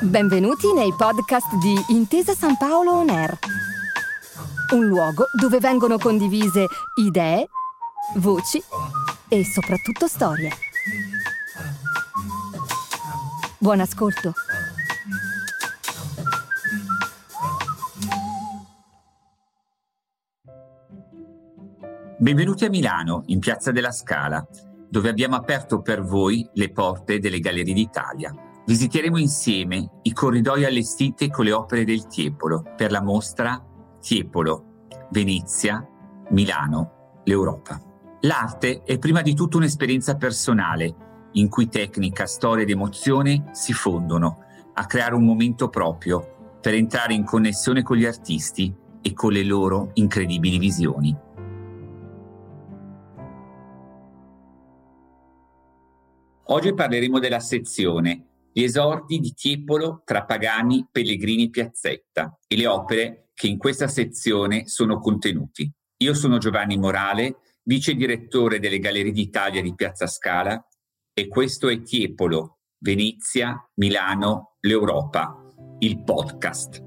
Benvenuti nei podcast di Intesa San Paolo On Air, un luogo dove vengono condivise idee, voci e soprattutto storie. Buon ascolto. Benvenuti a Milano, in Piazza della Scala, dove abbiamo aperto per voi le porte delle Gallerie d'Italia Visiteremo insieme i corridoi allestiti con le opere del Tiepolo per la mostra Tiepolo, Venezia, Milano, l'Europa. L'arte è prima di tutto un'esperienza personale in cui tecnica, storia ed emozione si fondono a creare un momento proprio per entrare in connessione con gli artisti e con le loro incredibili visioni. Oggi parleremo della sezione gli esordi di Tiepolo tra Pagani, Pellegrini e Piazzetta e le opere che in questa sezione sono contenuti. Io sono Giovanni Morale, vice direttore delle Gallerie d'Italia di Piazza Scala e questo è Tiepolo, Venezia, Milano, l'Europa, il podcast.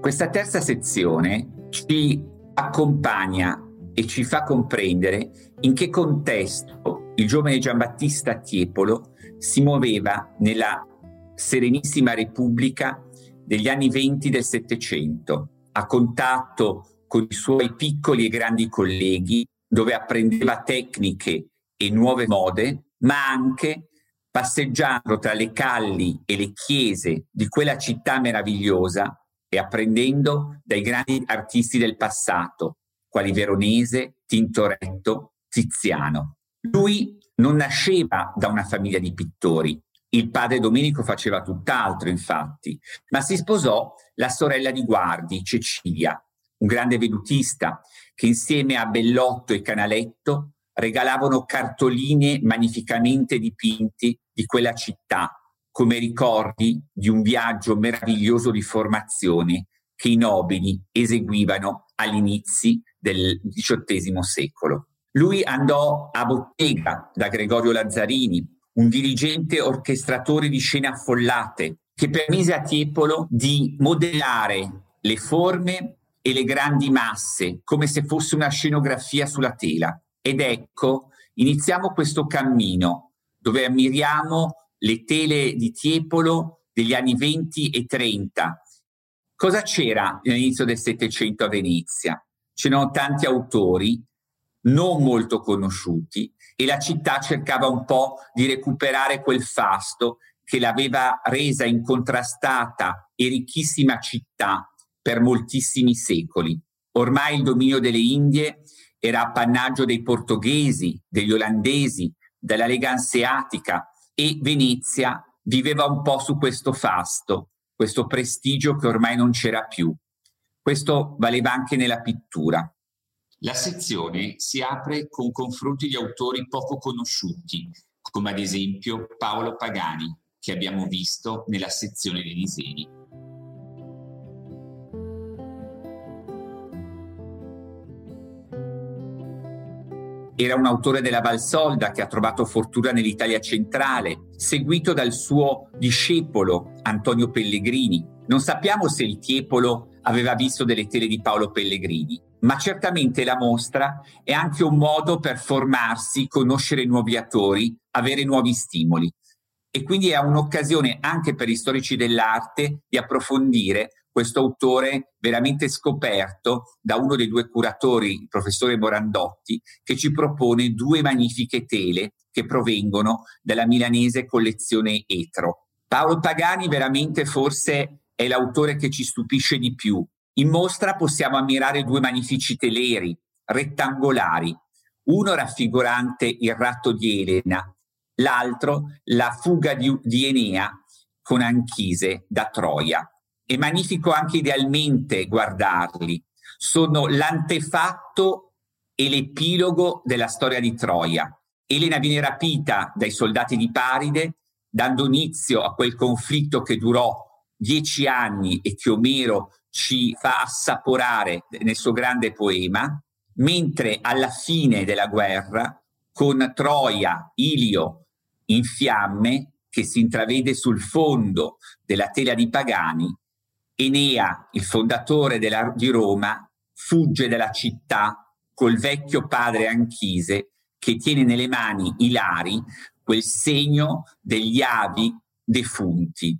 Questa terza sezione ci accompagna e ci fa comprendere in che contesto il giovane Giambattista Tiepolo si muoveva nella Serenissima Repubblica degli anni venti del Settecento, a contatto con i suoi piccoli e grandi colleghi, dove apprendeva tecniche e nuove mode, ma anche passeggiando tra le calli e le chiese di quella città meravigliosa e apprendendo dai grandi artisti del passato, quali Veronese, Tintoretto, Tiziano. Lui non nasceva da una famiglia di pittori. Il padre Domenico faceva tutt'altro, infatti, ma si sposò la sorella di Guardi, Cecilia, un grande vedutista che insieme a Bellotto e Canaletto regalavano cartoline magnificamente dipinti di quella città come ricordi di un viaggio meraviglioso di formazione che i nobili eseguivano agli inizi del XVIII secolo. Lui andò a bottega da Gregorio Lazzarini, un dirigente orchestratore di scene affollate, che permise a Tiepolo di modellare le forme e le grandi masse come se fosse una scenografia sulla tela. Ed ecco, iniziamo questo cammino dove ammiriamo le tele di Tiepolo degli anni 20 e 30. Cosa c'era all'inizio del Settecento a Venezia? C'erano tanti autori non molto conosciuti e la città cercava un po' di recuperare quel fasto che l'aveva resa incontrastata e ricchissima città per moltissimi secoli. Ormai il dominio delle Indie era appannaggio dei portoghesi, degli olandesi, della Lega Anseatica e Venezia viveva un po' su questo fasto, questo prestigio che ormai non c'era più. Questo valeva anche nella pittura. La sezione si apre con confronti di autori poco conosciuti, come ad esempio Paolo Pagani, che abbiamo visto nella sezione dei disegni. Era un autore della Valsolda che ha trovato fortuna nell'Italia centrale, seguito dal suo discepolo Antonio Pellegrini. Non sappiamo se il Tiepolo aveva visto delle tele di Paolo Pellegrini, ma certamente la mostra è anche un modo per formarsi, conoscere nuovi attori, avere nuovi stimoli. E quindi è un'occasione anche per i storici dell'arte di approfondire questo autore veramente scoperto da uno dei due curatori, il professore Morandotti, che ci propone due magnifiche tele che provengono dalla milanese collezione Etro. Paolo Pagani veramente forse è l'autore che ci stupisce di più. In mostra possiamo ammirare due magnifici teleri rettangolari, uno raffigurante il ratto di Elena, l'altro la fuga di, di Enea con Anchise da Troia. È magnifico anche idealmente guardarli. Sono l'antefatto e l'epilogo della storia di Troia. Elena viene rapita dai soldati di Paride, dando inizio a quel conflitto che durò dieci anni e che Omero ci fa assaporare nel suo grande poema mentre alla fine della guerra, con Troia, Ilio in fiamme, che si intravede sul fondo della tela di Pagani, Enea, il fondatore della, di Roma, fugge dalla città col vecchio padre Anchise che tiene nelle mani Ilari quel segno degli avi defunti.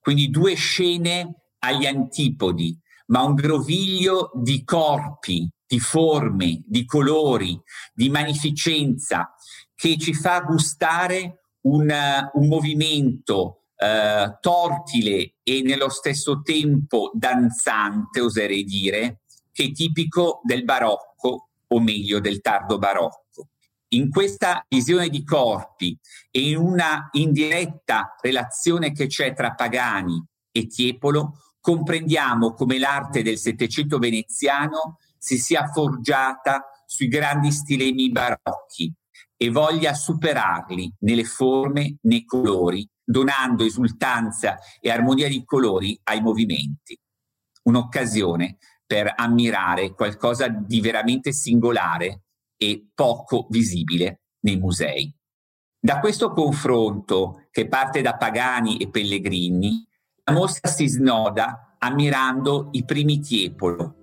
Quindi due scene agli antipodi, ma un groviglio di corpi, di forme, di colori, di magnificenza che ci fa gustare un, un movimento eh, tortile e nello stesso tempo danzante, oserei dire, che è tipico del barocco, o meglio del tardo barocco. In questa visione di corpi e in una indiretta relazione che c'è tra Pagani e Tiepolo, comprendiamo come l'arte del Settecento veneziano si sia forgiata sui grandi stilemi barocchi e voglia superarli nelle forme, nei colori, donando esultanza e armonia di colori ai movimenti. Un'occasione per ammirare qualcosa di veramente singolare e poco visibile nei musei. Da questo confronto, che parte da Pagani e Pellegrini, la mostra si snoda ammirando i primi Tiepolo,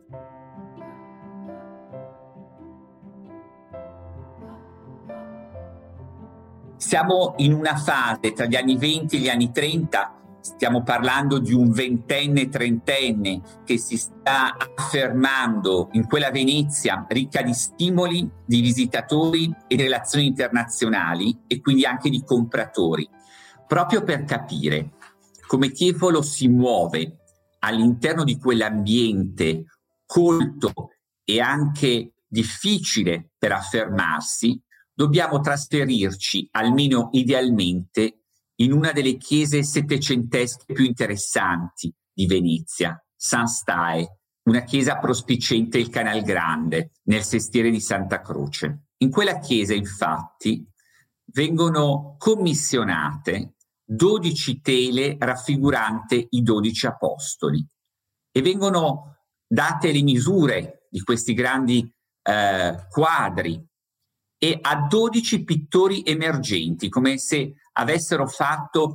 Siamo in una fase tra gli anni 20 e gli anni 30 stiamo parlando di un ventenne, trentenne che si sta affermando in quella Venezia ricca di stimoli, di visitatori e di relazioni internazionali e quindi anche di compratori, proprio per capire come Tiefolo si muove all'interno di quell'ambiente colto e anche difficile per affermarsi, dobbiamo trasferirci, almeno idealmente, in una delle chiese settecentesche più interessanti di Venezia, San Stae, una chiesa prospicente il Canal Grande, nel sestiere di Santa Croce. In quella chiesa, infatti, vengono commissionate 12 tele raffigurante i 12 apostoli e vengono date le misure di questi grandi eh, quadri e a 12 pittori emergenti, come se avessero fatto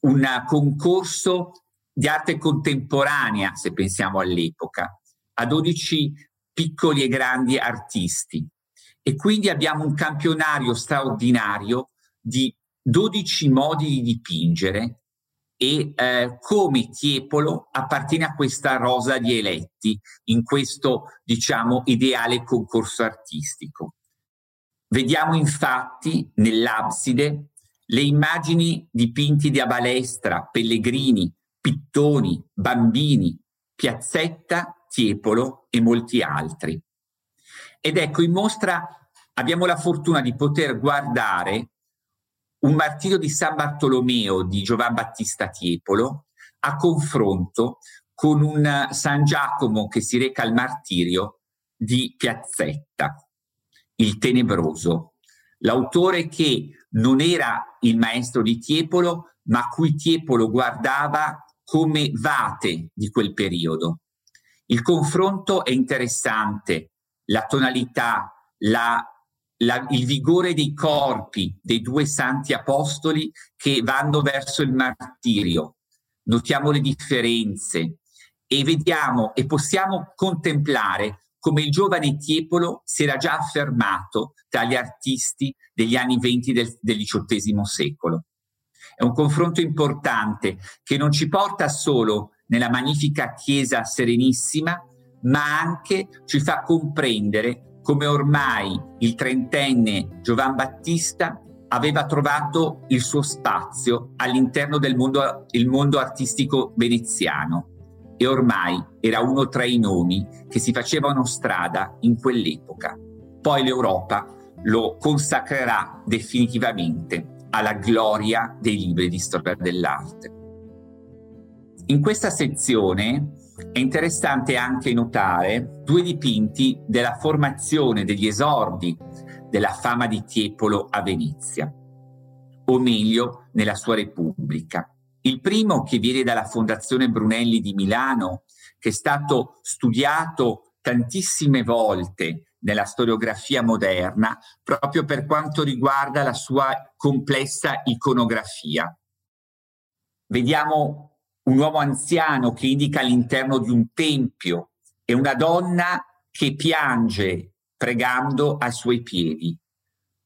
un concorso di arte contemporanea, se pensiamo all'epoca, a 12 piccoli e grandi artisti. E quindi abbiamo un campionario straordinario di 12 modi di dipingere e eh, come Tiepolo appartiene a questa rosa di eletti in questo, diciamo, ideale concorso artistico. Vediamo infatti nell'abside le immagini dipinti di balestra, pellegrini, pittoni, bambini, piazzetta, Tiepolo e molti altri. Ed ecco, in mostra abbiamo la fortuna di poter guardare un martirio di San Bartolomeo di Giovan Battista Tiepolo a confronto con un San Giacomo che si reca al martirio di Piazzetta il tenebroso, l'autore che non era il maestro di Tiepolo, ma cui Tiepolo guardava come vate di quel periodo. Il confronto è interessante, la tonalità, la, la, il vigore dei corpi dei due santi apostoli che vanno verso il martirio. Notiamo le differenze e vediamo e possiamo contemplare come il giovane Tiepolo si era già affermato tra gli artisti degli anni venti del, del XVIII secolo. È un confronto importante che non ci porta solo nella magnifica chiesa serenissima, ma anche ci fa comprendere come ormai il trentenne Giovan Battista aveva trovato il suo spazio all'interno del mondo, mondo artistico veneziano e ormai era uno tra i nomi che si facevano strada in quell'epoca. Poi l'Europa lo consacrerà definitivamente alla gloria dei libri di storia dell'arte. In questa sezione è interessante anche notare due dipinti della formazione degli esordi della fama di Tiepolo a Venezia, o meglio nella sua Repubblica. Il primo che viene dalla Fondazione Brunelli di Milano, che è stato studiato tantissime volte nella storiografia moderna proprio per quanto riguarda la sua complessa iconografia. Vediamo un uomo anziano che indica all'interno di un tempio e una donna che piange pregando ai suoi piedi.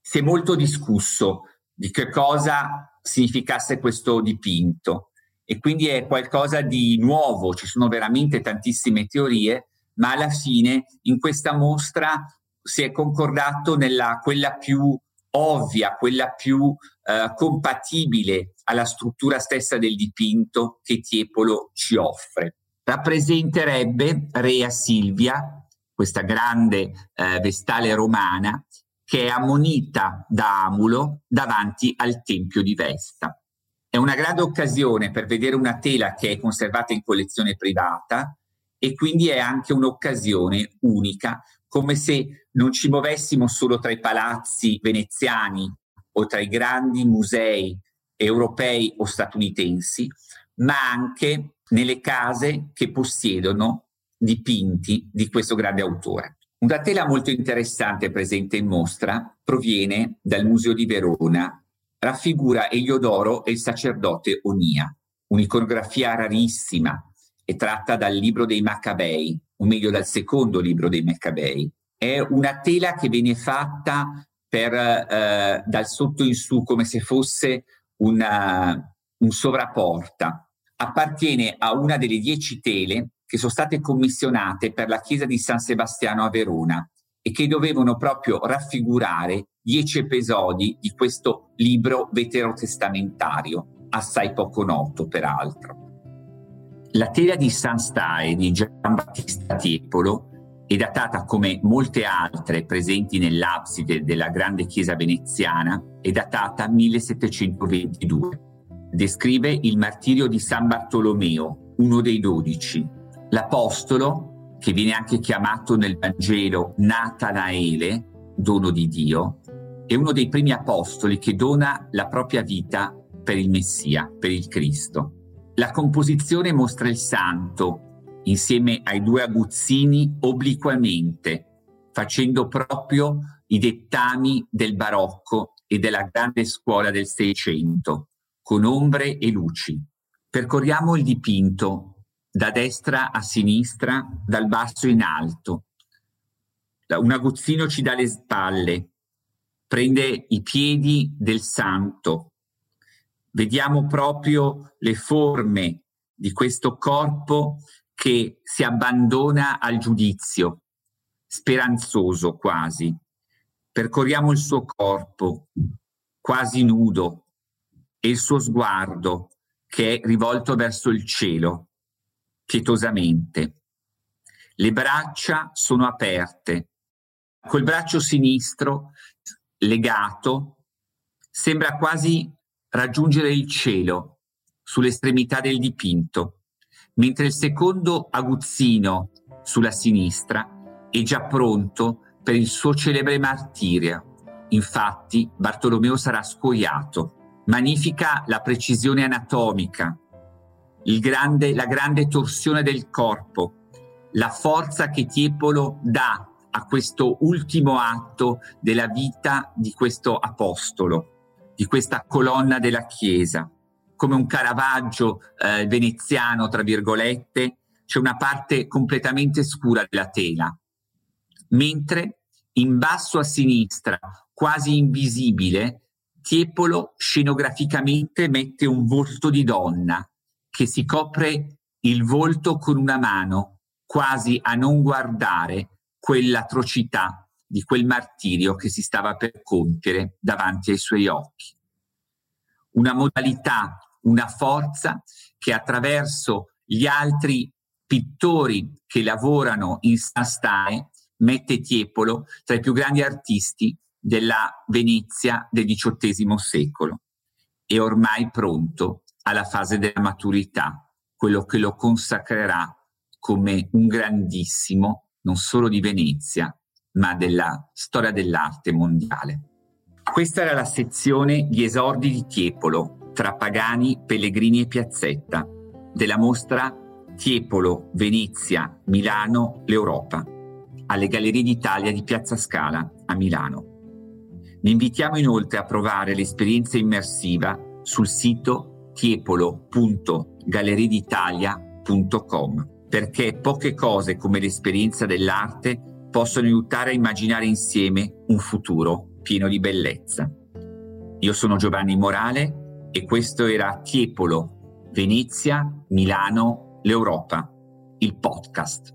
Si è molto discusso di che cosa significasse questo dipinto e quindi è qualcosa di nuovo, ci sono veramente tantissime teorie, ma alla fine in questa mostra si è concordato nella quella più ovvia, quella più eh, compatibile alla struttura stessa del dipinto che Tiepolo ci offre. Rappresenterebbe Rea Silvia, questa grande eh, vestale romana, che è ammonita da Amulo davanti al tempio di Vesta. È una grande occasione per vedere una tela che è conservata in collezione privata e quindi è anche un'occasione unica, come se non ci muovessimo solo tra i palazzi veneziani o tra i grandi musei europei o statunitensi, ma anche nelle case che possiedono dipinti di questo grande autore. Una tela molto interessante presente in mostra proviene dal Museo di Verona raffigura Eliodoro e il sacerdote Onia, un'iconografia rarissima e tratta dal libro dei Maccabei, o meglio dal secondo libro dei Maccabei. È una tela che viene fatta per, eh, dal sotto in su come se fosse una, un sovrapporta. Appartiene a una delle dieci tele che sono state commissionate per la chiesa di San Sebastiano a Verona e che dovevano proprio raffigurare dieci episodi di questo libro veterotestamentario, assai poco noto peraltro. La tela di San Stae di Giambattista Tiepolo è datata come molte altre presenti nell'abside della grande chiesa veneziana, è datata 1722. Descrive il martirio di San Bartolomeo, uno dei dodici. L'apostolo, che viene anche chiamato nel Vangelo Natanaele, dono di Dio, è uno dei primi apostoli che dona la propria vita per il Messia, per il Cristo. La composizione mostra il santo insieme ai due aguzzini obliquamente, facendo proprio i dettami del barocco e della grande scuola del Seicento, con ombre e luci. Percorriamo il dipinto da destra a sinistra, dal basso in alto. Un aguzzino ci dà le spalle, prende i piedi del santo. Vediamo proprio le forme di questo corpo che si abbandona al giudizio, speranzoso quasi. Percorriamo il suo corpo, quasi nudo, e il suo sguardo che è rivolto verso il cielo, pietosamente. Le braccia sono aperte. Col braccio sinistro legato, sembra quasi raggiungere il cielo sull'estremità del dipinto, mentre il secondo aguzzino sulla sinistra è già pronto per il suo celebre martirio. Infatti Bartolomeo sarà scoiato. Magnifica la precisione anatomica, grande, la grande torsione del corpo, la forza che Tiepolo dà a questo ultimo atto della vita di questo apostolo, di questa colonna della Chiesa. Come un Caravaggio eh, veneziano, tra virgolette, c'è una parte completamente scura della tela, mentre in basso a sinistra, quasi invisibile, Tiepolo scenograficamente mette un volto di donna che si copre il volto con una mano, quasi a non guardare, quell'atrocità di quel martirio che si stava per compiere davanti ai suoi occhi. Una modalità, una forza che attraverso gli altri pittori che lavorano in Sastae mette Tiepolo tra i più grandi artisti della Venezia del XVIII secolo. È ormai pronto alla fase della maturità, quello che lo consacrerà come un grandissimo non solo di Venezia, ma della storia dell'arte mondiale. Questa era la sezione Gli esordi di Tiepolo, tra pagani, pellegrini e piazzetta, della mostra Tiepolo, Venezia, Milano, l'Europa, alle Gallerie d'Italia di Piazza Scala a Milano. Vi invitiamo inoltre a provare l'esperienza immersiva sul sito tiepolo.gallerieditalia.com perché poche cose come l'esperienza dell'arte possono aiutare a immaginare insieme un futuro pieno di bellezza. Io sono Giovanni Morale e questo era Tiepolo, Venezia, Milano, l'Europa, il podcast.